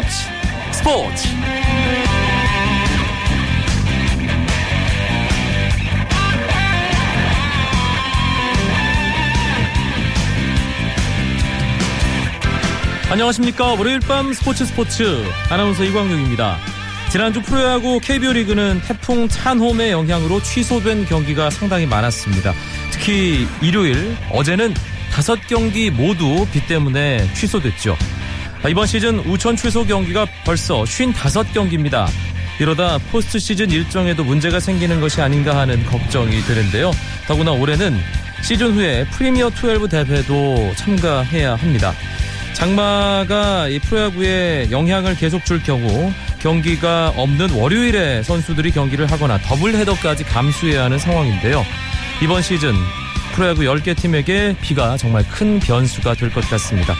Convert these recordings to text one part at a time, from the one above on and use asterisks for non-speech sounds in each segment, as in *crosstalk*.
스포츠 스포츠. 안녕하십니까. 월요일 밤 스포츠 스포츠. 아나운서 이광용입니다. 지난주 프로야구 KBO 리그는 태풍 찬홈의 영향으로 취소된 경기가 상당히 많았습니다. 특히 일요일 어제는 다섯 경기 모두 비 때문에 취소됐죠 이번 시즌 우천 취소 경기가 벌써 55경기입니다 이러다 포스트 시즌 일정에도 문제가 생기는 것이 아닌가 하는 걱정이 드는데요 더구나 올해는 시즌 후에 프리미어 12 대회도 참가해야 합니다 장마가 이 프로야구에 영향을 계속 줄 경우 경기가 없는 월요일에 선수들이 경기를 하거나 더블 헤더까지 감수해야 하는 상황인데요. 이번 시즌 프로야구 10개 팀에게 비가 정말 큰 변수가 될 것 같습니다.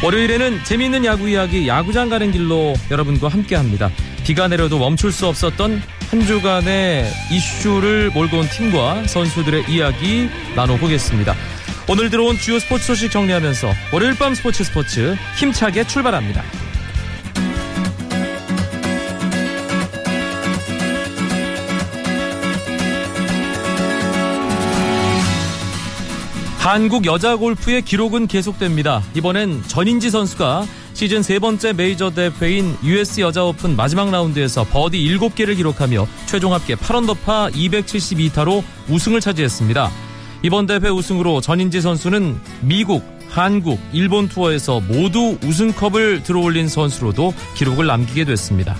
월요일에는 재미있는 야구 이야기 야구장 가는 길로 여러분과 함께합니다. 비가 내려도 멈출 수 없었던 한 주간의 이슈를 몰고 온 팀과 선수들의 이야기 나눠보겠습니다. 오늘 들어온 주요 스포츠 소식 정리하면서 월요일 밤 스포츠 스포츠 힘차게 출발합니다. 한국 여자 골프의 기록은 계속됩니다. 이번엔 전인지 선수가 시즌 세 번째 메이저 대회인 US 여자 오픈 마지막 라운드에서 버디 7개를 기록하며 최종 합계 8언더파 272타로 우승을 차지했습니다. 이번 대회 우승으로 전인지 선수는 미국, 한국, 일본 투어에서 모두 우승컵을 들어올린 선수로도 기록을 남기게 됐습니다.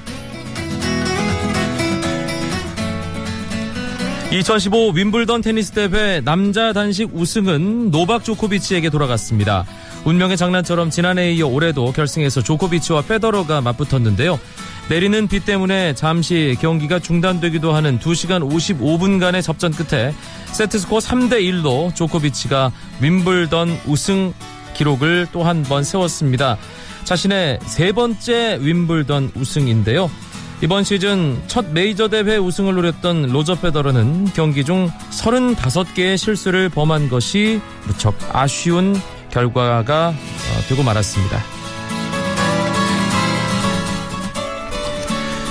2015 윈블던 테니스 대회 남자 단식 우승은 노박 조코비치에게 돌아갔습니다. 운명의 장난처럼 지난해에 이어 올해도 결승에서 조코비치와 페더러가 맞붙었는데요. 내리는 비 때문에 잠시 경기가 중단되기도 하는 2시간 55분간의 접전 끝에 세트스코어 3대 1로 조코비치가 윈블던 우승 기록을 또 한 번 세웠습니다. 자신의 세 번째 윈블던 우승인데요. 이번 시즌 첫 메이저 대회 우승을 노렸던 로저 페더러는 경기 중 35개의 실수를 범한 것이 무척 아쉬운 결과가 되고 말았습니다.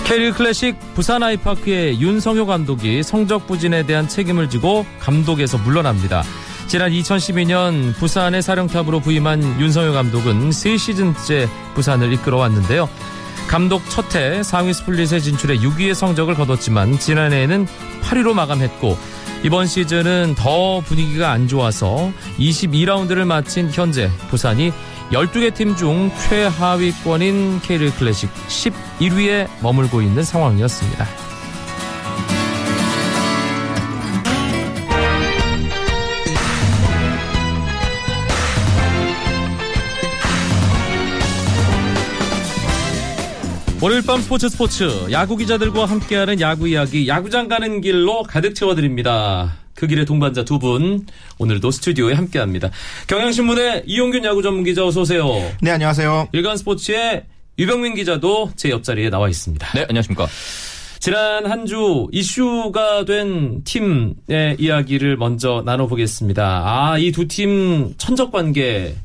K리그 클래식 부산 아이파크의 윤성효 감독이 성적 부진에 대한 책임을 지고 감독에서 물러납니다. 지난 2012년 부산의 사령탑으로 부임한 윤성효 감독은 3시즌째 부산을 이끌어왔는데요. 감독 첫해 상위 스플릿에 진출해 6위의 성적을 거뒀지만 지난해에는 8위로 마감했고 이번 시즌은 더 분위기가 안 좋아서 22라운드를 마친 현재 부산이 12개 팀 중 최하위권인 K리그 클래식 11위에 머물고 있는 상황이었습니다. 월요일 밤 스포츠 스포츠 야구 기자들과 함께하는 야구 이야기 야구장 가는 길로 가득 채워드립니다. 그 길의 동반자 두 분 오늘도 스튜디오에 함께합니다. 경향신문의 이용균 야구 전문 기자 어서 오세요. 네 안녕하세요. 일간 스포츠의 유병민 기자도 제 옆자리에 나와 있습니다. 네 안녕하십니까. 지난 한 주 이슈가 된 팀의 이야기를 먼저 나눠보겠습니다. 아 이 두 팀 천적 관계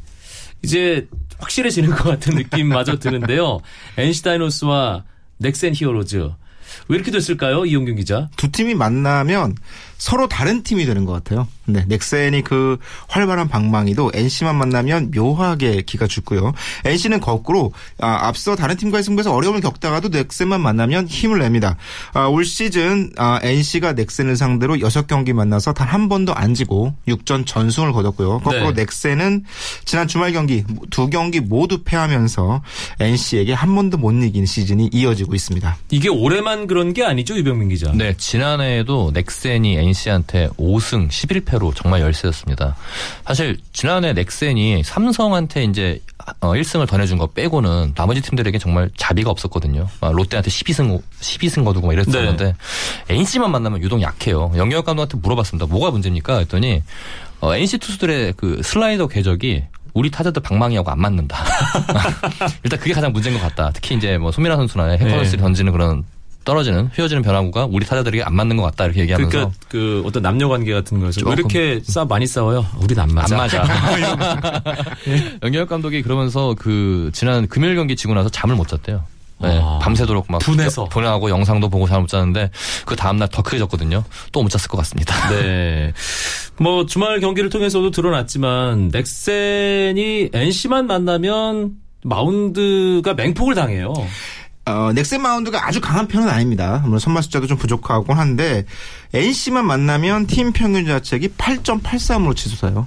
이제 확실해지는 것 같은 느낌마저 드는데요. NC 다이노스와 넥센 히어로즈. 왜 이렇게 됐을까요? 이용균 기자. 두 팀이 만나면 서로 다른 팀이 되는 것 같아요. 네, 넥센이 그 활발한 방망이도 NC만 만나면 묘하게 기가 죽고요. NC는 거꾸로 아, 앞서 다른 팀과의 승부에서 어려움을 겪다가도 넥센만 만나면 힘을 냅니다. 아, 올 시즌 아, NC가 넥센을 상대로 6경기 만나서 단 한 번도 안 지고 6전 전승을 거뒀고요. 거꾸로 네. 넥센은 지난 주말 경기 두 경기 모두 패하면서 NC에게 한 번도 못 이긴 시즌이 이어지고 있습니다. 이게 올해만 그런 게 아니죠, 유병민 기자? 네, 지난해에도 넥센이 NC 한테 5승 11패로 정말 열세였습니다. 사실 지난해 넥센이 삼성한테 이제 1승을 더 내준 거 빼고는 나머지 팀들에게 정말 자비가 없었거든요. 롯데한테 12승 12승 거두고 막 이랬었는데 네. NC만 만나면 유독 약해요. 영역 감독한테 물어봤습니다. 뭐가 문제입니까? 했더니 어, NC 투수들의 그 슬라이더 궤적이 우리 타자들 방망이하고 안 맞는다. *laughs* 일단 그게 가장 문제인 것 같다. 특히 이제 뭐 소미라 선수나 해커너스를 네. 던지는 그런 떨어지는 휘어지는 변화구가 우리 타자들에게 안 맞는 것 같다 이렇게 얘기하면서 그러니까 그 어떤 남녀 관계 같은 거에서 왜. 이렇게 싸 많이 싸워요? 우린 안 맞아. 안 맞아. *laughs* *laughs* 영기혁 감독이 그러면서 그 지난 금요일 경기 지고 나서 잠을 못 잤대요. 네, 아, 밤새도록 막 분해서. 분해하고 영상도 보고 잠못 잤는데 그 다음 날 더 크게 졌거든요. 또 못 잤을 것 같습니다. 네. 뭐 주말 경기를 통해서도 드러났지만 넥센이 NC만 만나면 마운드가 맹폭을 당해요. 어, 넥센 마운드가 아주 강한 편은 아닙니다. 물론 선발 숫자도 좀 부족하곤 한데 NC만 만나면 팀 평균 자책이 8.83으로 치솟아요.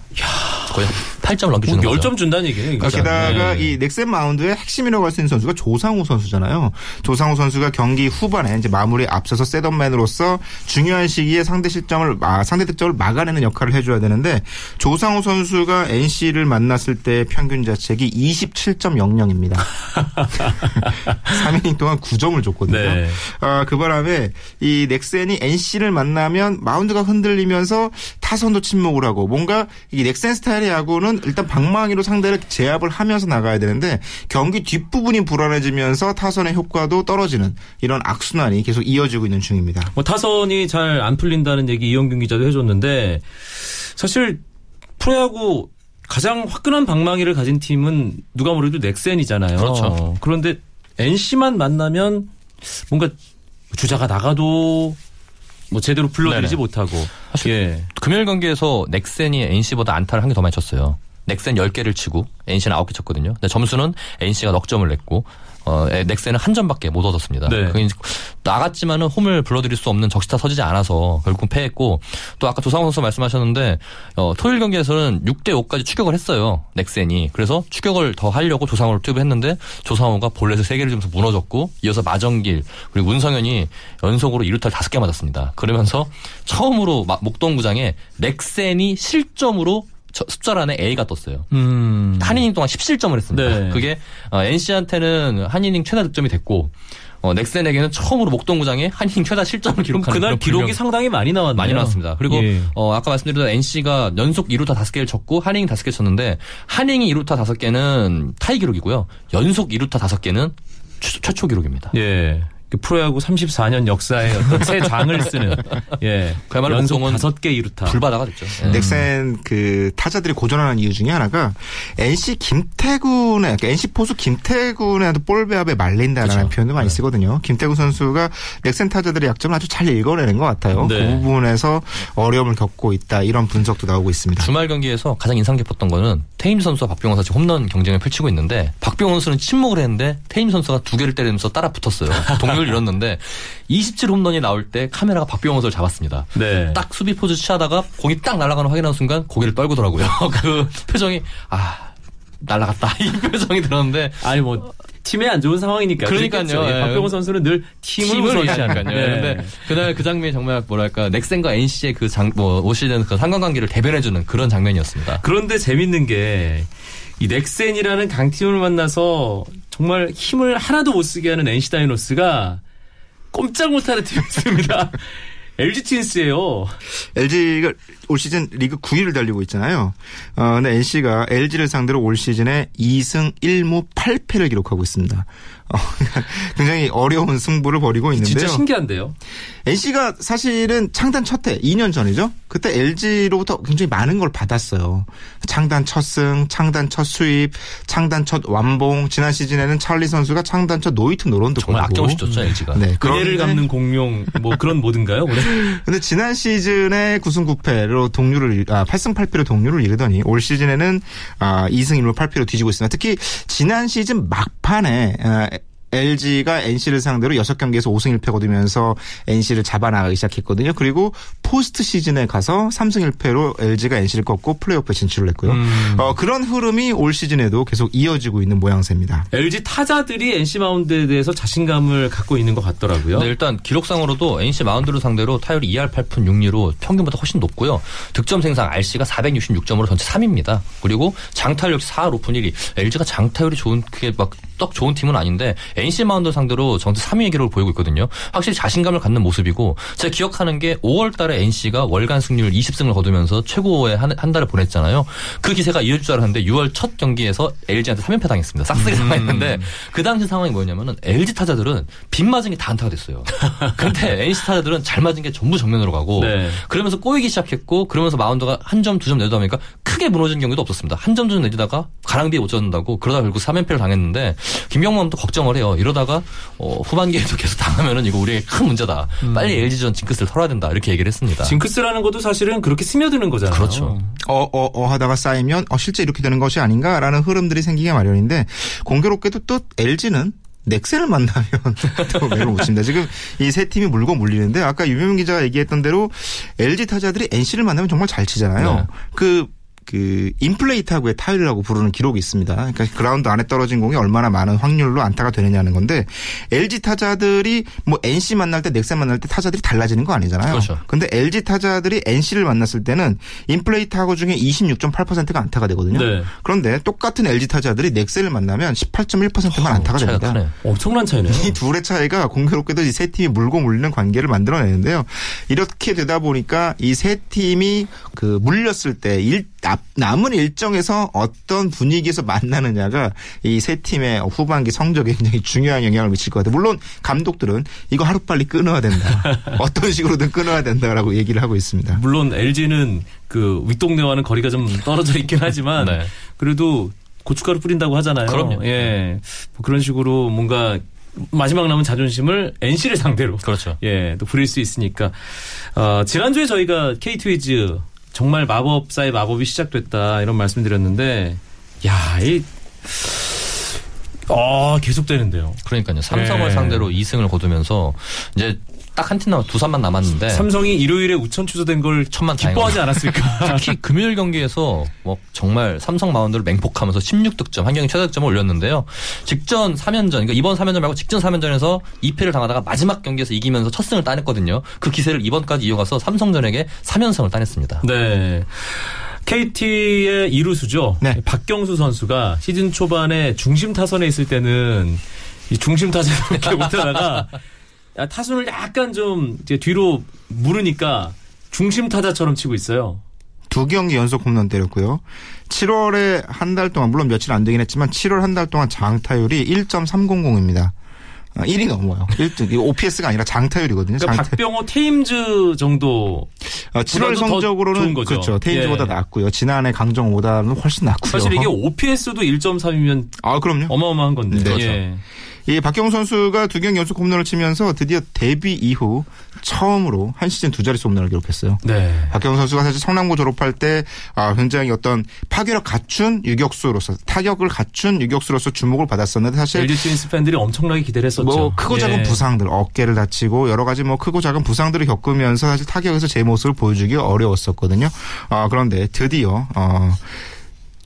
거의 8점을 넘겨주는 뭐 거죠. 10점 준다는 얘기예요. 아, 그러니까. 게다가 네. 이 넥센 마운드의 핵심이라고 할 수 있는 선수가 조상우 선수잖아요. 조상우 선수가 경기 후반에 이제 마무리 앞서서 셋업맨으로서 중요한 시기에 상대 실점을 아, 상대 득점을 막아내는 역할을 해줘야 되는데 조상우 선수가 NC를 만났을 때 평균 자책이 27.00입니다. 3이닝 *laughs* 동안 9점을 줬거든요. 네. 아, 그 바람에 이 넥센이 NC를 만나 면 마운드가 흔들리면서 타선도 침묵을 하고 뭔가 이 넥센 스타일의 야구는 일단 방망이로 상대를 제압을 하면서 나가야 되는데 경기 뒷부분이 불안해지면서 타선의 효과도 떨어지는 이런 악순환이 계속 이어지고 있는 중입니다. 뭐 타선이 잘 안 풀린다는 얘기 이영균 기자도 해줬는데 사실 프로야구 가장 화끈한 방망이를 가진 팀은 누가 뭐래도 넥센이잖아요. 그렇죠. 그런데 NC만 만나면 뭔가 주자가 나가도 뭐 제대로 불러들이지 네네. 못하고 사실 예. 금요일 경기에서 넥센이 NC보다 안타를 한 개 더 많이 쳤어요. 넥센 10개를 치고 NC는 9개 쳤거든요. 근데 점수는 NC가 넉 점을 냈고 어, 에, 넥센은 한 점밖에 못 얻었습니다. 네. 그 나갔지만은 홈을 불러들일 수 없는 적시타 서지지 않아서 결국 패했고 또 아까 조상호 선수 말씀하셨는데 어, 토요일 경기에서는 6대 5까지 추격을 했어요. 넥센이. 그래서 추격을 더 하려고 조상호를 투입했는데 조상호가 볼넷을 3개를 주면서 무너졌고 이어서 마정길 그리고 문성현이 연속으로 2루타를 5개 맞았습니다. 그러면서 처음으로 마- 목동구장에 넥센이 실점으로 저 숫자란에 A가 떴어요. 음. 한 이닝 동안 17점을 했습니다. 네. 그게 어, NC한테는 한 이닝 최다 득점이 됐고 어, 넥센에게는 처음으로 목동구장에 한 이닝 최다 실점을 기록하는 그날 기록이 상당히 많이 나왔네요. 많이 나왔습니다. 그리고 예. 어, 아까 말씀드렸던 NC가 연속 2루타 5개를 쳤고 한이닝 5개 쳤는데 한이닝 2루타 5개는 타이 기록이고요. 연속 2루타 5개는 최, 최초 기록입니다. 예. 그 프로야구 34년 역사의 어떤 새 장을 쓰는 예. 그야말로 연속 다섯 개 이루타. 불바다가 됐죠. 예. 넥센 그 타자들이 고전하는 이유 중에 하나가 NC 김태군의 그러니까 NC 포수 김태군의 볼 배합에 말린다라는 그쵸. 표현도 많이 네. 쓰거든요. 김태군 선수가 넥센 타자들의 약점을 아주 잘 읽어내는 것 같아요. 네. 그 부분에서 어려움을 겪고 있다 이런 분석도 나오고 있습니다. 주말 경기에서 가장 인상 깊었던 거는 테임 선수와 박병호 선수 홈런 경쟁을 펼치고 있는데 박병호 선수는 침묵을 했는데 테임 선수가 두 개를 때리면서 따라 붙었어요. 동료를 잃었는데 27 홈런이 나올 때 카메라가 박병호 선수를 잡았습니다. 네. 딱 수비 포즈 취하다가 공이 딱 날아가는 걸 확인하는 순간 고개를 떨구더라고요. *laughs* 그 표정이 아 날아갔다 *laughs* 이 표정이 들었는데 아니 뭐 팀에 안 좋은 상황이니까. 그러니까요. 예, 예. 박병호 선수는 늘 팀을, 팀을 우선시하니까요. 예. 근데 그날 그 장면이 정말 뭐랄까 넥센과 NC의 그 장뭐올 시즌 그 상관관계를 대변해주는 그런 장면이었습니다. 그런데 재밌는 게 이 넥센이라는 강팀을 만나서 정말 힘을 하나도 못 쓰게 하는 NC 다이노스가 꼼짝 못하는 팀이었습니다. *laughs* LG 트윈스예요. LG가 올 시즌 리그 9위를 달리고 있잖아요. 어, 근데 NC가 LG를 상대로 올 시즌에 2승 1무 8패를 기록하고 있습니다. 어, *laughs* 굉장히 어려운 승부를 벌이고 있는데요. 진짜 신기한데요. NC가 사실은 창단 첫 해, 2년 전이죠. 그때 LG로부터 굉장히 많은 걸 받았어요. 창단 첫 승, 창단 첫 스윕, 창단 첫 완봉. 지난 시즌에는 찰리 선수가 창단 첫 노히트 노런도 정말 걸고. 아낌없이 줬죠 LG가. 네, 그런데- 갚는 공룡 뭐 그런 모든가요? *laughs* 근데 지난 시즌에 9승 9패로 동률을 아 8승 8패로 동률을 이루더니 올 시즌에는 아 2승 1무 8패로 뒤지고 있습니다. 특히 지난 시즌 막판에 아, LG가 NC를 상대로 6경기에서 5승 1패 거두면서 NC를 잡아나가기 시작했거든요. 그리고 포스트 시즌에 가서 3승 1패로 LG가 NC를 꺾고 플레이오프에 진출을 했고요. 음. 어, 그런 흐름이 올 시즌에도 계속 이어지고 있는 모양새입니다. LG 타자들이 NC 마운드에 대해서 자신감을 갖고 있는 것 같더라고요. 네, 일단 기록상으로도 NC 마운드를 상대로 타율이 2할 8푼 6리로 평균보다 훨씬 높고요. 득점 생산 RC가 466점으로 전체 3위입니다. 그리고 장타율 역시 4할 5푼 1위. LG가 장타율이 좋은 그게 막 썩 좋은 팀은 아닌데 NC 마운드 상대로 정도 3위의 기록을 보이고 있거든요. 확실히 자신감을 갖는 모습이고 제가 기억하는 게 5월 달에 NC가 월간 승률 20승을 거두면서 최고의 한, 한 달을 보냈잖아요. 그 기세가 이어질 줄 알았는데 6월 첫 경기에서 LG한테 3연패 당했습니다. 싹쓸이 당했는데 그 당시 상황이 뭐였냐면은 LG 타자들은 빗 맞은 게 다 안타가 됐어요. 근데 NC 타자들은 잘 맞은 게 전부 정면으로 가고 네. 그러면서 꼬이기 시작했고 그러면서 마운드가 한 점, 두 점 내다 보니까 크게 무너진 경우도 없었습니다. 한 점, 두 점 내다가 가랑비에 못 젖는다고 그러다 결국 3연패를 당했는데 김경만도 걱정을 해요. 이러다가 어, 후반기에도 계속 당하면은 이거 우리에게 큰 문제다. 빨리 LG전 징크스를 털어야 된다. 이렇게 얘기를 했습니다. 징크스라는 것도 사실은 그렇게 스며드는 거잖아요. 그렇죠. 어, 어, 어 하다가 쌓이면 어, 실제 이렇게 되는 것이 아닌가라는 흐름들이 생기기 마련인데 공교롭게도 또 LG는 넥센을 만나면 *laughs* 또 매우 못칩니다. 지금 이 세 팀이 물고 물리는데 아까 유명민 기자가 얘기했던 대로 LG 타자들이 NC를 만나면 정말 잘 치잖아요. 네. 그, 그, 인플레이트하고의 타율이라고 부르는 기록이 있습니다. 그러니까 그라운드 안에 떨어진 공이 얼마나 많은 확률로 안타가 되느냐는 건데 LG 타자들이 뭐 NC 만날 때 넥센 만날 때 타자들이 달라지는 거 아니잖아요. 그렇죠. 근데 LG 타자들이 NC를 만났을 때는 인플레이트하고 중에 26.8%가 안타가 되거든요. 네. 그런데 똑같은 LG 타자들이 넥센을 만나면 18.1%만 안타가 차이가 됩니다. 크네요. 엄청난 차이네요. 이 둘의 차이가 공교롭게도 이 세 팀이 물고 물리는 관계를 만들어내는데요. 이렇게 되다 보니까 이 세 팀이 그 물렸을 때 일, 남- 남은 일정에서 어떤 분위기에서 만나느냐가 이 세 팀의 후반기 성적에 굉장히 중요한 영향을 미칠 것 같아요. 물론 감독들은 이거 하루빨리 끊어야 된다. *laughs* 어떤 식으로든 끊어야 된다라고 얘기를 하고 있습니다. 물론 LG는 그 윗동네와는 거리가 좀 떨어져 있긴 하지만 *laughs* 네. 그래도 고춧가루 뿌린다고 하잖아요. 그럼요. 예. 뭐 그런 식으로 뭔가 마지막 남은 자존심을 NC를 상대로 그렇죠. 예, 또 부릴 수 있으니까. 어, 지난주에 저희가 KT위즈 정말 마법사의 마법이 시작됐다 이런 말씀드렸는데 야, 이 어, 계속되는데요. 그러니까요. 삼성을 네. 상대로 2승을 거두면서 이제 딱 한 팀 남아 두 산만 남았는데 삼성이 일요일에 우천 취소된 걸 천만 기뻐하지. 않았을까? *laughs* 특히 금요일 경기에서 뭐 정말 삼성 마운드를 맹폭하면서 16득점 한 경기 최다 득점을 올렸는데요. 직전 3연전 그러니까 이번 3연전 말고 직전 3연전에서 2패를 당하다가 마지막 경기에서 이기면서 첫 승을 따냈거든요. 그 기세를 이번까지 이어가서 삼성전에게 3연승을 따냈습니다. 네. KT의 이루수죠. 네. 박경수 선수가 시즌 초반에 중심 타선에 있을 때는 이 중심 타선을 이렇게 *laughs* 못하다가 야, 타선을 약간 좀 이제 뒤로 물으니까 중심 타자처럼 치고 있어요. 두 경기 연속 홈런 때렸고요. 7월에 한 달 동안 물론 며칠 안 되긴 했지만 7월 한 달 동안 장타율이 1.300입니다. 1이 넘어요. 1등. 이 OPS가 아니라 장타율이거든요. 그러니까 장타. 박병호 테임즈 정도 어, 7월 보다도 더 성적으로는 좋은 거죠. 그렇죠. 테임즈보다 예. 낫고요. 지난해 강정보다는 훨씬 낫고요. 사실 이게 OPS도 1.3이면 아 그럼요. 어마어마한 건데. 네, 그렇죠. 예. 이 박경 선수가 두 경기 연속 홈런을 치면서 드디어 데뷔 이후 처음으로 한 시즌 두 자릿수 홈런을 기록했어요. 네. 박경 선수가 사실 성남고 졸업할 때 아, 굉장히 어떤 파괴력 갖춘 유격수로서 타격을 갖춘 유격수로서 주목을 받았었는데 사실 LG 트윈스 팬들이 엄청나게 기대를 했었죠. 뭐 크고 작은 예. 부상들 어깨를 다치고 여러 가지 뭐 크고 작은 부상들을 겪으면서 사실 타격에서 제 모습을 보여주기 어려웠었거든요. 아, 그런데 드디어 어,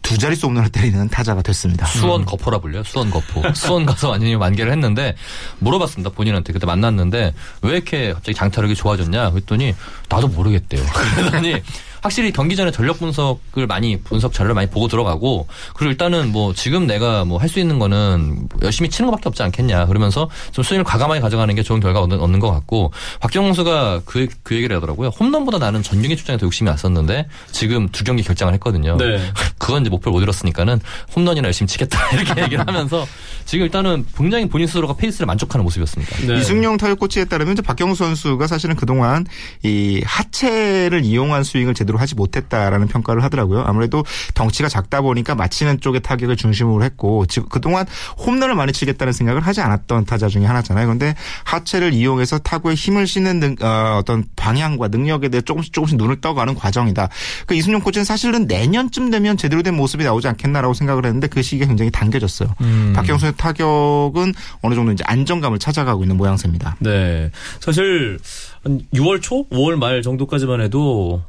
두 자릿수 홈런을 때리는 타자가 됐습니다. 수원 거포라 불려요. 수원 거포. 수원 가서 완전히 만개를 했는데 물어봤습니다. 본인한테 그때 만났는데 왜 이렇게 갑자기 장타력이 좋아졌냐 그랬더니 나도 모르겠대요. *laughs* 그러더니 확실히 경기 전에 전력 분석을 많이 분석 자료를 많이 보고 들어가고 그리고 일단은 뭐 지금 내가 뭐 할 수 있는 거는 열심히 치는 것밖에 없지 않겠냐 그러면서 좀 스윙을 과감하게 가져가는 게 좋은 결과 얻는, 얻는 것 같고 박경호 선수가 그, 그 얘기를 하더라고요. 홈런보다 나는 전 경기 출장에 더 욕심이 났었는데 지금 두 경기 결장을 했거든요. 네. *laughs* 그건 이제 목표를 못 이뤘으니까는 홈런이나 열심히 치겠다 *laughs* 이렇게 얘기를 하면서 지금 일단은 굉장히 본인 스스로가 페이스를 만족하는 모습이었습니다. 네. 이승용 타격 코치에 따르면 이제 박경수 선수가 사실은 그동안 이 하체를 이용한 스윙을 제대로 하지 못했다라는 평가를 하더라고요. 아무래도 덩치가 작다 보니까 맞히는 쪽의 타격을 중심으로 했고 지금 그동안 홈런을 많이 치겠다는 생각을 하지 않았던 타자 중에 하나잖아요. 그런데 하체를 이용해서 타구에 힘을 싣는 능, 어, 어떤 방향과 능력에 대해 조금씩 조금씩 눈을 떠가는 과정이다. 그 이승용 코치는 사실은 내년쯤 되면 제대로 된 모습이 나오지 않겠나라고 생각을 했는데 그 시기가 굉장히 당겨졌어요. 음. 박경수의 타격은 어느 정도 이제 안정감을 찾아가고 있는 모양새입니다. 네. 사실 한 6월 초, 5월 말 정도까지만 해도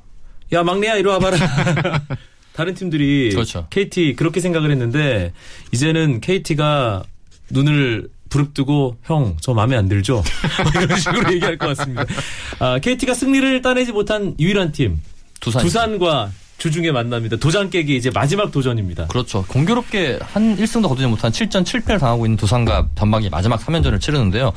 야 막내야 이리 와봐라. *laughs* 다른 팀들이 그렇죠. KT 그렇게 생각을 했는데 이제는 KT가 눈을 부릅뜨고 형 저 마음에 안 들죠? *laughs* 뭐 이런 식으로 얘기할 것 같습니다. 아, KT가 승리를 따내지 못한 유일한 팀 두산. 두산과 주중에 만납니다. 도장 깨기 이제 마지막 도전입니다. 그렇죠. 공교롭게 한 1승도 거두지 못한 7전 7패를 당하고 있는 두산과 전방이 마지막 3연전을 치르는데요.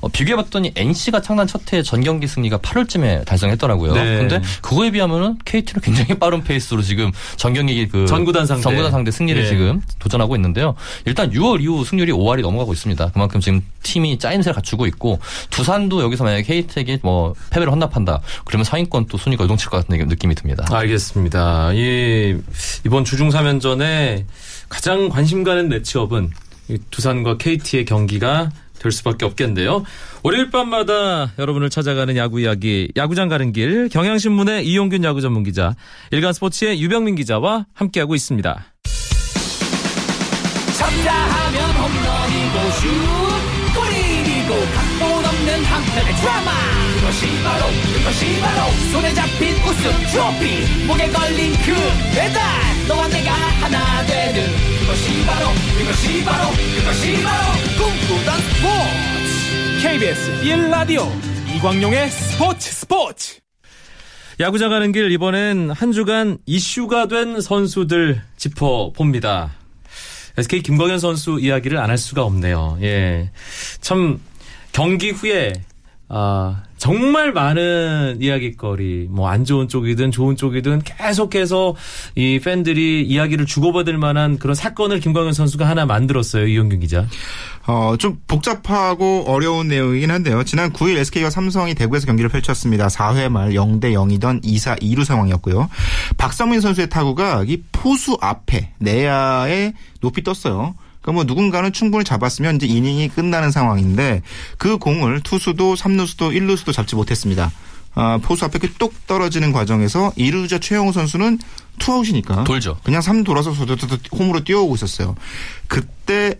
어, 비교해봤더니 NC가 창단 첫 해에 전경기 승리가 8월쯤에 달성했더라고요. 네. 근데 그거에 비하면은 KT는 굉장히 빠른 페이스로 지금 전경기 그 전구단 상대. 전구단 상대 승리를 예. 지금 도전하고 있는데요. 일단 6월 이후 승률이 5할이 넘어가고 있습니다. 그만큼 지금 팀이 짜임새를 갖추고 있고 두산도 여기서 만약에 KT에게 뭐 패배를 헌납한다. 그러면 상위권 또 순위가 요동칠 것 같은 느낌이 듭니다. 알겠습니다. 이 이번 주중 3연전에 가장 관심 가는 매치업은 이 두산과 KT의 경기가 될 수밖에 없겠는데요. 월요일 밤마다 여러분을 찾아가는 야구 이야기, 야구장 가는 길, 경향신문의 이용균 야구 전문 기자, 일간스포츠의 유병민 기자와 함께하고 있습니다. 쳤다 하면 홈런이고 슛 한편의 드라마 그것이 바로 그것이 바로 손에 잡힌 우승 트로피 목에 걸린 그 배달 너와 내가 하나 되는 그것이 바로 그것이 바로 그것이 바로 꿈꾸던 스포츠 KBS 1라디오 이광용의 스포츠 스포츠 야구장 가는 길 이번엔 한 주간 이슈가 된 선수들 짚어봅니다. SK 김광현 선수 이야기를 안 할 수가 없네요. 예. 참, 경기 후에, 아, 정말 많은 이야기거리, 뭐, 안 좋은 쪽이든 좋은 쪽이든 계속해서 이 팬들이 이야기를 주고받을 만한 그런 사건을 김광현 선수가 하나 만들었어요. 이용균 기자. 어, 좀 복잡하고 어려운 내용이긴 한데요. 지난 9일 SK와 삼성이 대구에서 경기를 펼쳤습니다. 4회 말 0대 0이던 2사 2루 상황이었고요. 박성민 선수의 타구가 이 포수 앞에 내야에 높이 떴어요. 뭐 누군가는 충분히 잡았으면 이제 이닝이 끝나는 상황인데 그 공을 투수도 3루수도 1루수도 잡지 못했습니다. 아, 포수 앞에 똑 떨어지는 과정에서 2루자 최형우 선수는 투아웃이니까 돌죠. 그냥 3 돌아서 홈으로 뛰어오고 있었어요. 그때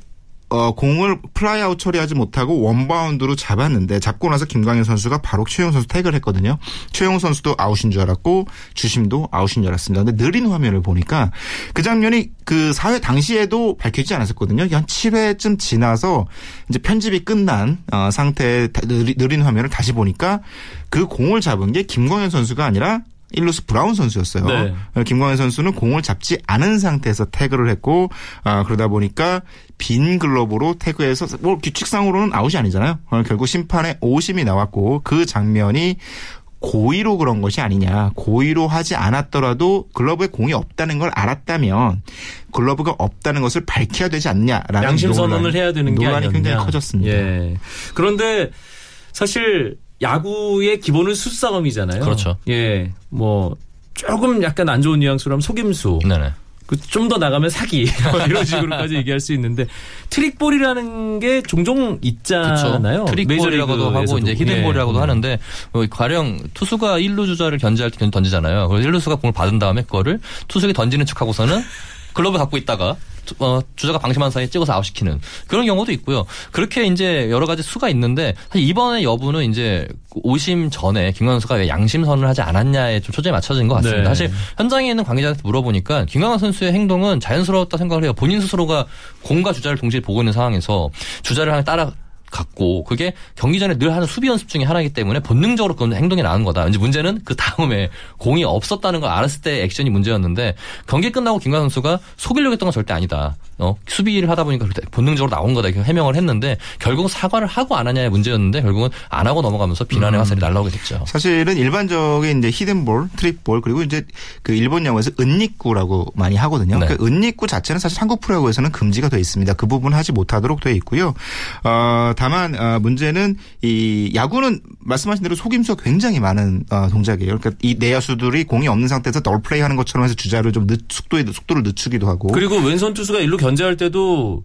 어, 공을 플라이아웃 처리하지 못하고 원바운드로 잡았는데 잡고 나서 김광현 선수가 바로 최형우 선수 태그를 했거든요. 최형우 선수도 아웃인 줄 알았고 주심도 아웃인 줄 알았습니다. 근데 느린 화면을 보니까 그 장면이 그 4회 당시에도 밝혀지지 않았었거든요. 한 7회쯤 지나서 이제 편집이 끝난 어, 상태의 느린 화면을 다시 보니까 그 공을 잡은 게 김광현 선수가 아니라 일루스 브라운 선수였어요. 네. 김광현 선수는 공을 잡지 않은 상태에서 태그를 했고 아, 그러다 보니까 빈 글러브로 태그해서 뭐 규칙상으로는 아웃이 아니잖아요. 어, 결국 심판의 오심이 나왔고 그 장면이 고의로 그런 것이 아니냐. 고의로 하지 않았더라도 글러브에 공이 없다는 걸 알았다면 글러브가 없다는 것을 밝혀야 되지 않냐라는 양심 선언을 해야 되는 게 논란이 아니었냐. 굉장히 커졌습니다. 예. 그런데 사실 야구의 기본은 수싸움이잖아요. 그렇죠. 예. 뭐 조금 약간 안 좋은 뉘앙스로 하면 속임수. 네네. 좀더 나가면 사기 *laughs* 뭐 이런 식으로까지 얘기할 수 있는데 trick ball이라는 게 종종 있잖아요. trick ball이라고도 하고. 이제 hidden ball이라고도 예. 하는데 어, 가령 투수가 1루 주자를 견제할 때 던지잖아요. 그래서 1루수가 공을 받은 다음에 그거를 투수에게 던지는 척하고서는 글러브 갖고 있다가 투- 어, 주자가 방심한 사이에 찍어서 아웃시키는 그런 경우도 있고요. 그렇게 이제 여러 가지 수가 있는데 사실 이번의 여부는 이제 오심 전에 김광현 선수가 왜 양심 선언을 하지 않았냐에 좀 초점이 맞춰진 것 같습니다. 네. 사실 현장에 있는 관계자한테 물어보니까 김광현 선수의 행동은 자연스러웠다 생각을 해요. 본인 스스로가 공과 주자를 동시에 보고 있는 상황에서 주자를 하나 따라 갔고 그게 경기 전에 늘 하는 수비 연습 중에 하나이기 때문에 본능적으로 그런 행동이 나는 거다. 이제 문제는 그 다음에 공이 없었다는 걸 알았을 때 액션이 문제였는데 경기 끝나고 김광현 선수가 속이려고 했던 건 절대 아니다. 어, 수비를 하다 보니까 본능적으로 나온 거다 이렇게 해명을 했는데 결국은 사과를 하고 안 하냐의 문제였는데 결국은 안 하고 넘어가면서 비난의 화살이 날라오게 됐죠. 사실은 일반적인 이제 히든볼, 트릭볼 그리고 이제 그 일본 야구에서 은닉구라고 많이 하거든요. 네. 그 은닉구 자체는 사실 한국 프로야구에서는 금지가 돼 있습니다. 그 부분 하지 못하도록 돼 있고요. 어, 다만 어, 문제는 이 야구는 말씀하신 대로 속임수가 굉장히 많은 어, 동작이에요. 그러니까 이 내야수들이 공이 없는 상태에서 널 플레이 하는 것처럼 해서 주자를 좀 늦, 속도에 속도를 늦추기도 하고. 그리고 왼손 투수가 일로 견제할 때도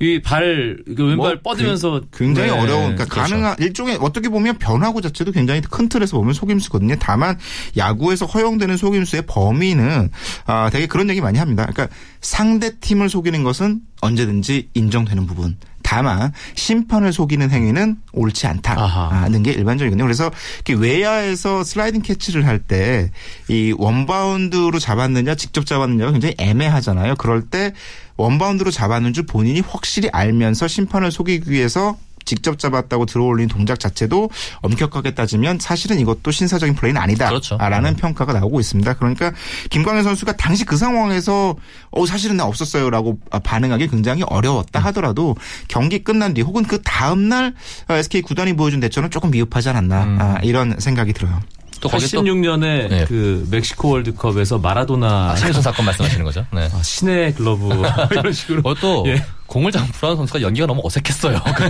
이발 왼발 뭐 뻗으면서 굉장히 네, 어려운 그러니까 그렇죠. 가능한 일종의 어떻게 보면 변화구 자체도 굉장히 큰 틀에서 보면 속임수거든요. 다만 야구에서 허용되는 속임수의 범위는 아 되게 그런 얘기 많이 합니다. 그러니까 상대 팀을 속이는 것은 언제든지 인정되는 부분. 다만 심판을 속이는 행위는 옳지 않다는 게 일반적이거든요. 그래서 외야에서 슬라이딩 캐치를 할 때 이 원바운드로 잡았느냐 직접 잡았느냐가 굉장히 애매하잖아요. 그럴 때 원바운드로 잡았는 줄 본인이 확실히 알면서 심판을 속이기 위해서 직접 잡았다고 들어올린 동작 자체도 엄격하게 따지면 사실은 이것도 신사적인 플레이는 그렇죠. 아니다라는 평가가 나오고 있습니다. 그러니까 김광현 선수가 당시 그 상황에서 어 사실은 나 없었어요라고 반응하기 굉장히 어려웠다 하더라도 경기 끝난 뒤 혹은 그 다음 날 SK 구단이 보여준 대처는 조금 미흡하지 않았나 아, 이런 생각이 들어요. 또 거기 또 86년에 네. 그 멕시코 월드컵에서 마라도나 신혜선 사건 말씀하시는 거죠? 네. 아, 신의 글러브 *laughs* 이런 식으로 어, 또 예. 공을 잡은 브라운 선수가 연기가 너무 어색했어요. *laughs* 그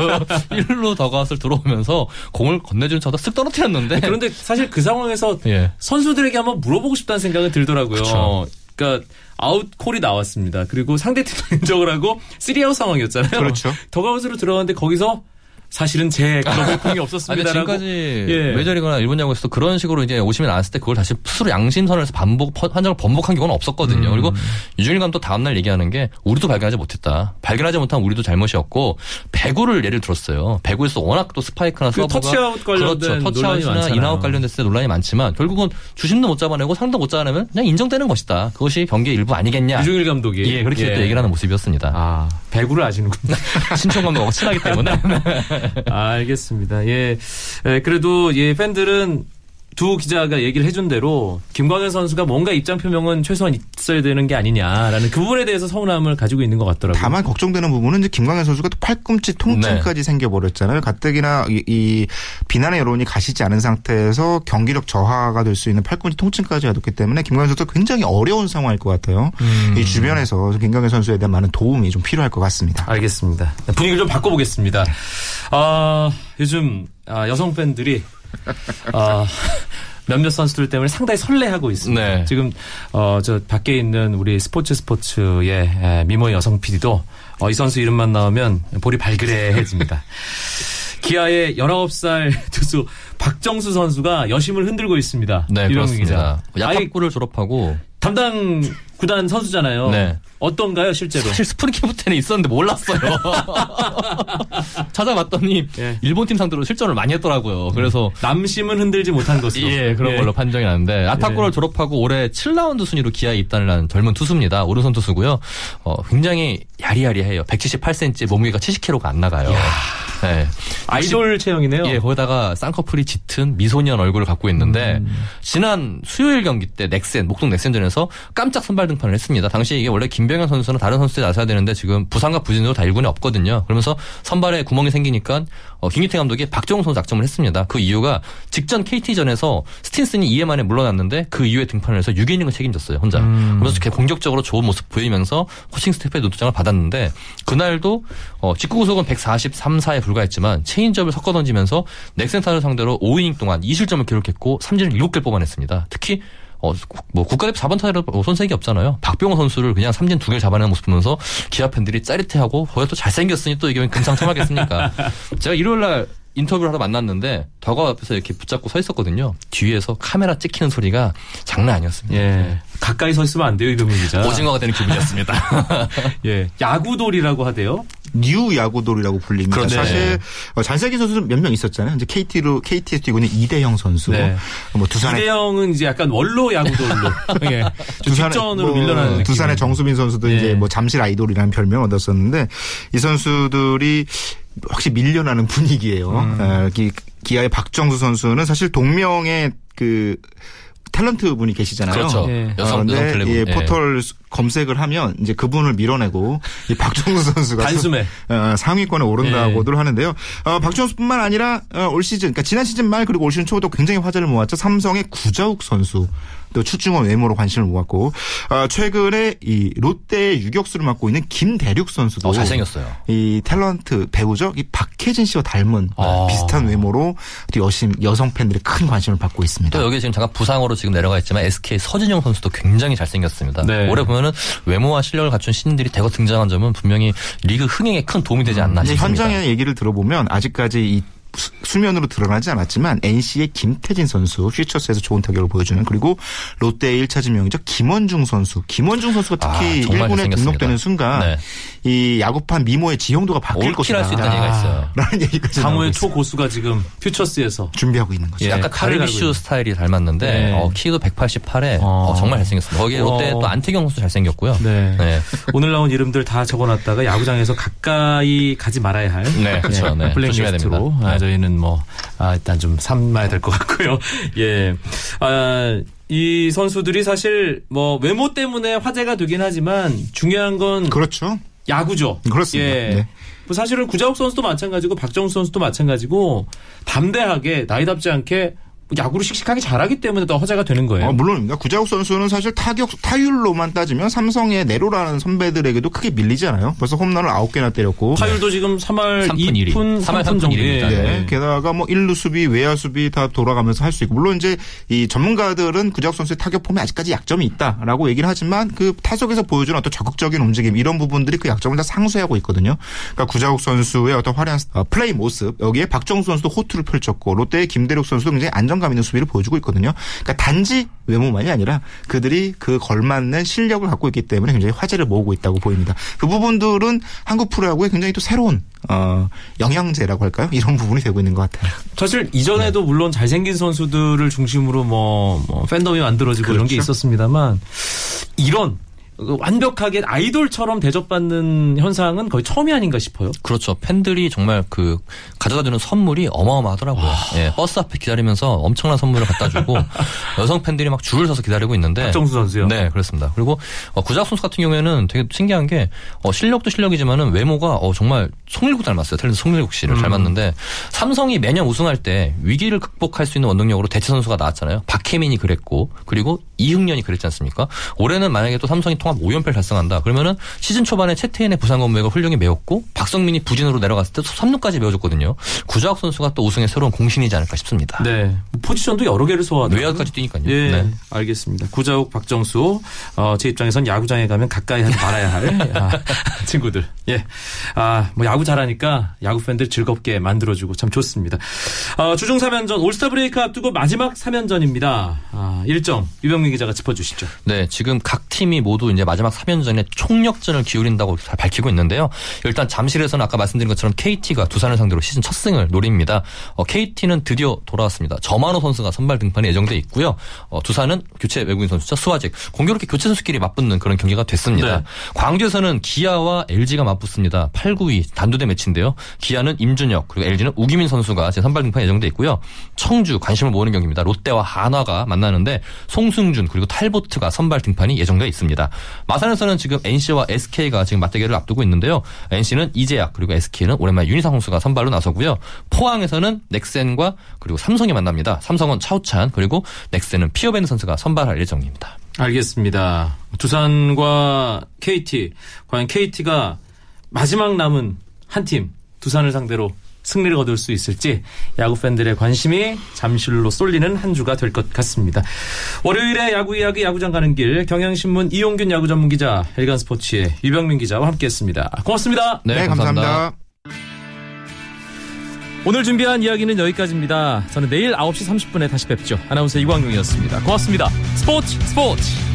1루 더가웃을 들어오면서 공을 건네주는 차도 쓱 떨어뜨렸는데 그런데 사실 그 상황에서 예. 선수들에게 한번 물어보고 싶다는 생각은 들더라고요. 그쵸. 그러니까 아웃 콜이 나왔습니다. 그리고 상대팀 *laughs* 인정을 하고 쓰리아웃 상황이었잖아요. 그렇죠. 더그아웃으로 들어갔는데 거기서 사실은 제 글러브에 공이 아니, 없었습니다라고. 지금까지 예. 메이저리그나 일본 야구에서도 그런 식으로 이제 오심이 나왔을 때 그걸 다시 스스로 양심선언해서 반복 판정을 번복한 경우는 없었거든요. 그리고 류중일 감독 다음 날 얘기하는 게 우리도 발견하지 못했다. 발견하지 못한 우리도 잘못이었고 배구를 예를 들었어요. 배구에서 워낙 또 스파이크나 그 서브가 터치아웃 관련된 그렇죠. 터치아웃이나. 인아웃 관련됐을 때 논란이 많지만 결국은 주심도 못 잡아내고 상도 못 잡아내면 그냥 인정되는 것이다. 그것이 경기의 일부 아니겠냐. 유중일 감독이 예, 그렇게 또 얘기를 하는 모습이었습니다. 아 배구를 아시는군요. 신청 감독하고 친하기 때문에. 아, 알겠습니다. 예. 예, 그래도 예 팬들은 두 기자가 얘기를 해준 대로 김광현 선수가 뭔가 입장 표명은 최소한 있어야 되는 게 아니냐라는 그 부분에 대해서 서운함을 가지고 있는 것 같더라고요. 다만 걱정되는 부분은 이제 김광현 선수가 또 팔꿈치 통증까지 생겨버렸잖아요. 가뜩이나 이, 이 비난의 여론이 가시지 않은 상태에서 경기력 저하가 될 수 있는 팔꿈치 통증까지 가뒀기 때문에 김광현 선수가 굉장히 어려운 상황일 것 같아요. 이 주변에서 김광현 선수에 대한 많은 도움이 좀 필요할 것 같습니다. 알겠습니다. 분위기를 좀 바꿔보겠습니다. 아, 요즘 아, 여성 팬들이 아, 몇몇 선수들 때문에 상당히 설레하고 있습니다. 네. 지금 어, 저 밖에 있는 우리 스포츠 스포츠의 에, 미모 여성 PD도 어, 이 선수 이름만 나오면 볼이 발그레해집니다. *laughs* 기아의 19살 투수 박정수 선수가 여심을 흔들고 있습니다. 네, 기자. 그렇습니다. 아이, 약학부를 졸업하고 담당 구단 선수잖아요. 네. 어떤가요, 실제로? 사실 스프링키부터는 있었는데 몰랐어요. *laughs* 찾아봤더니 예. 일본 팀 상대로 실전을 많이 했더라고요. 그래서 남심은 흔들지 못한 것으로. 예, 그런 예. 걸로 판정이 나는데 아타코를 졸업하고 올해 7라운드 순위로 기아에 입단을 한 젊은 투수입니다. 오른손 투수고요. 어, 굉장히 야리야리해요. 178cm, 몸무게가 70kg가 안 나가요. 네. 아이돌 체형이네요. 예, 거기다가 쌍꺼풀이 짙은 미소년 얼굴을 갖고 있는데 음. 지난 수요일 경기 때 넥센 목동 넥센전에서 깜짝 선발 등판을 했습니다. 당시 이게 원래 김병현 선수는 다른 선수들이 나서야 되는데 지금 부상과 부진으로 다 1군에 없거든요. 그러면서 선발에 구멍이 생기니까 어, 김기태 감독이 박정우 선수 작정을 했습니다. 그 이유가 직전 KT전에서 스틴슨이 2회 만에 물러났는데 그 이후에 등판을 해서 6이닝을 책임졌어요. 혼자. 음. 그러면서 이렇게 공격적으로 좋은 모습 보이면서 코칭 스태프의 노트장을 받았는데 그날도 어, 직구 구속은 143, 4에 불과했지만 체인지업을 섞어 던지면서 넥센 타선을 상대로 5이닝 동안 2실점을 기록했고 삼진을 7개 뽑아냈습니다. 특히 어, 뭐 국가대표 4번 타자로 손색이 없잖아요. 박병호 선수를 그냥 삼진 두 개를 잡아내는 모습 보면서 기아 팬들이 짜릿해하고 거기가 또 잘생겼으니 또 이게 금상첨화겠습니까? *laughs* 제가 일요일 날 인터뷰를 하러 만났는데 덕아웃 앞에서 이렇게 붙잡고 서 있었거든요. 뒤에서 카메라 찍히는 소리가 장난 아니었습니다. 예. 가까이 서 있으면 안 돼요, 이동민 기자. 오징어가 되는 기분이었습니다. *laughs* 예. 야구돌이라고 하대요. new 야구돌이라고 불립니다. 그렇죠. 사실 어, 잘생긴 선수는 몇 명 있었잖아요. 이제 KT로 KT에서 뛰고 있는 이대형 선수, 네. 뭐 두산의 이대형은 이제 약간 원로 야구돌로. *laughs* 예. 두산의 직전으로 뭐 밀려나는 느낌. 두산의 정수빈 선수도 예. 이제 뭐 잠실 아이돌이라는 별명을 얻었었는데 이 선수들이 확실히 밀려나는 분위기예요. 음. 어, 기, 기아의 박정수 선수는 사실 동명의 그 탤런트 분이 계시잖아요. 그렇죠. 예. 여성, 어, 근데 여성. 예, 예. 포털 수- 검색을 하면 이제 그분을 밀어내고 이 *laughs* 박정수 선수가 단숨에. 어, 상위권에 오른다고들 하는데요. 어, 박정수뿐만 아니라 어, 올 시즌, 그러니까 지난 시즌 말 그리고 올 시즌 초도 굉장히 화제를 모았죠. 삼성의 구자욱 선수. 또 추중원 외모로 관심을 모았고 어, 최근에 이 롯데의 유격수를 맡고 있는 김대륙 선수도 어, 잘생겼어요. 이 탤런트 배우죠. 이 박혜진 씨와 닮은 아. 비슷한 외모로 또 여심 여성 팬들의 큰 관심을 받고 있습니다. 또 여기 지금 잠깐 부상으로 지금 내려가 있지만 SK 서진영 선수도 굉장히 잘생겼습니다. 네. 올해 보면은 외모와 실력을 갖춘 신인들이 대거 등장한 점은 분명히 리그 흥행에 큰 도움이 되지 않나 이제 싶습니다. 현장의 얘기를 들어보면 아직까지 이 수- 수면으로 드러나지 않았지만 NC의 김태진 선수 퓨처스에서 좋은 타격을 보여주는 그리고 롯데의 1차 지명이죠 김원중 선수. 김원중 선수가 특히 아, 정말 1군에 잘생겼습니다. 등록되는 순간 네. 이 야구판 미모의 지형도가 바뀔 것이다. 올킬할 수 있다는 얘기가 있어요. *laughs* 라는 상호의 있어요. 초고수가 지금 퓨처스에서 준비하고 있는 거죠. 예, 약간 다르비슈 있는. 스타일이 닮았는데 네. 어, 키도 188에 어. 정말 잘생겼습니다. 거기에 롯데 어. 또 안태경 선수 잘생겼고요. 네. 네. *laughs* 오늘 나온 이름들 다 적어놨다가 야구장에서 가까이 가지 말아야 할 네, 그렇죠. 네, 블랙리스트로 됩니다. 아, 네. 저희는 뭐 아, 일단 좀 삼아야 될 것 같고요. *laughs* 예, 아, 이 선수들이 사실 뭐 외모 때문에 화제가 되긴 하지만 중요한 건 그렇죠. 야구죠. 그렇습니다. 예. 네. 뭐 사실은 구자욱 선수도 마찬가지고 박정우 선수도 마찬가지고 담대하게 나이답지 않게 야구를 씩씩하게 잘하기 때문에 더 화제가 되는 거예요. 어, 물론입니다. 구자욱 선수는 사실 타격 타율로만 따지면 삼성의 네로라는 선배들에게도 크게 밀리지 않아요. 벌써 홈런을 9개나 때렸고 타율도 지금 3할 3분 1위. 2푼 3할 3푼 정도. 1위입니다. 예. 네. 게다가 뭐 1루 수비, 외야 수비 다 돌아가면서 할 수 있고 물론 이제 이 전문가들은 구자욱 선수의 타격 폼에 아직까지 약점이 있다라고 얘기를 하지만 그 타석에서 보여주는 어떤 적극적인 움직임 이런 부분들이 그 약점을 다 상쇄하고 있거든요. 그러니까 구자욱 선수의 어떤 화려한 어, 플레이 모습 여기에 박정수 선수도 호투를 펼쳤고 롯데의 김대륙 선수도 굉장히 안정감 있는 수비를 보여주고 있거든요. 그러니까 단지 외모만이 아니라 그들이 그 걸맞는 실력을 갖고 있기 때문에 굉장히 화제를 모으고 있다고 보입니다. 그 부분들은 한국 프로야구에 굉장히 또 새로운 어, 영양제라고 할까요? 이런 부분이 되고 있는 것 같아요. 사실 이전에도 네. 물론 잘생긴 선수들을 중심으로 뭐, 뭐 팬덤이 만들어지고 이런 게 그렇죠. 있었습니다만 이런 그 완벽하게 아이돌처럼 대접받는 현상은 거의 처음이 아닌가 싶어요. 그렇죠. 팬들이 정말 그 가져다주는 선물이 어마어마하더라고요. 예, 버스 앞에 기다리면서 엄청난 선물을 갖다 주고 *laughs* 여성 팬들이 막 줄을 서서 기다리고 있는데 박정수 선수요. 네, 그렇습니다. 그리고 어, 구자욱 선수 같은 경우에는 되게 신기한 게 어, 실력도 실력이지만은 외모가 어, 정말 송일국 닮았어요. 탤런트 송일국 씨를 음. 닮았는데 삼성이 매년 우승할 때 위기를 극복할 수 있는 원동력으로 대체 선수가 나왔잖아요. 박혜민이 그랬고 그리고 이흥년이 그랬지 않습니까? 올해는 만약에 또 삼성이 통합 5연패를 달성한다. 그러면은 시즌 초반에 채태인의 부상 건무가 훌륭히 메웠고 박성민이 부진으로 내려갔을 때 3루까지 메워줬거든요. 구자욱 선수가 또 우승의 새로운 공신이지 않을까 싶습니다. 네. 포지션도 여러 개를 소화하고 외야까지 뛰니까요. 예, 네. 알겠습니다. 구자욱, 박정수, 어, 제 입장에선 야구장에 가면 가까이 하지 말아야 할 *laughs* 아, 친구들. 예, 아, 뭐 야구 잘하니까 야구 팬들 즐겁게 만들어주고 참 좋습니다. 어, 주중 3연전 올스타 브레이크 앞두고 마지막 3연전입니다. 아, 일정 유병민 기자가 짚어주시죠. 네, 지금 각 팀이 모두 이제 마지막 3연전에 총력전을 기울인다고 잘 밝히고 있는데요. 일단 잠실에서는 아까 말씀드린 것처럼 KT가 두산을 상대로 시즌 첫 승을 노립니다. 어, KT는 드디어 돌아왔습니다. 저만호 선수가 선발 등판에 예정돼 있고요. 어, 두산은 교체 외국인 선수죠. 수아직. 공교롭게 교체 선수끼리 맞붙는 그런 경기가 됐습니다. 네. 광주에서는 기아와 LG가 맞붙습니다. 8, 9위 단두대 매치인데요. 기아는 임준혁 그리고 LG는 우기민 선수가 제 선발 등판에 예정돼 있고요. 청주 관심을 모으는 경기입니다. 롯데와 한화가 만나는데 송승준 그리고 탈보트가 선발 등판이 예정돼 있습니다. 마산에서는 지금 NC와 SK가 지금 맞대결을 앞두고 있는데요. NC는 이재학 그리고 SK는 오랜만에 윤희상 선수가 선발로 나서고요. 포항에서는 넥센과 그리고 삼성이 만납니다. 삼성은 차우찬 그리고 넥센은 피어벤 선수가 선발할 예정입니다. 알겠습니다. 두산과 KT. 과연 KT가 마지막 남은 한 팀, 두산을 상대로 승리를 거둘 수 있을지 야구 팬들의 관심이 잠실로 쏠리는 한 주가 될 것 같습니다. 월요일에 야구 이야기 야구장 가는 길 경향신문 이용균 야구 전문 기자 일간 스포츠의 유병민 기자와 함께했습니다. 고맙습니다. 네, 감사합니다. 오늘 준비한 이야기는 여기까지입니다. 저는 내일 9시 30분에 다시 뵙죠. 아나운서 이광용이었습니다. 고맙습니다. 스포츠 스포츠.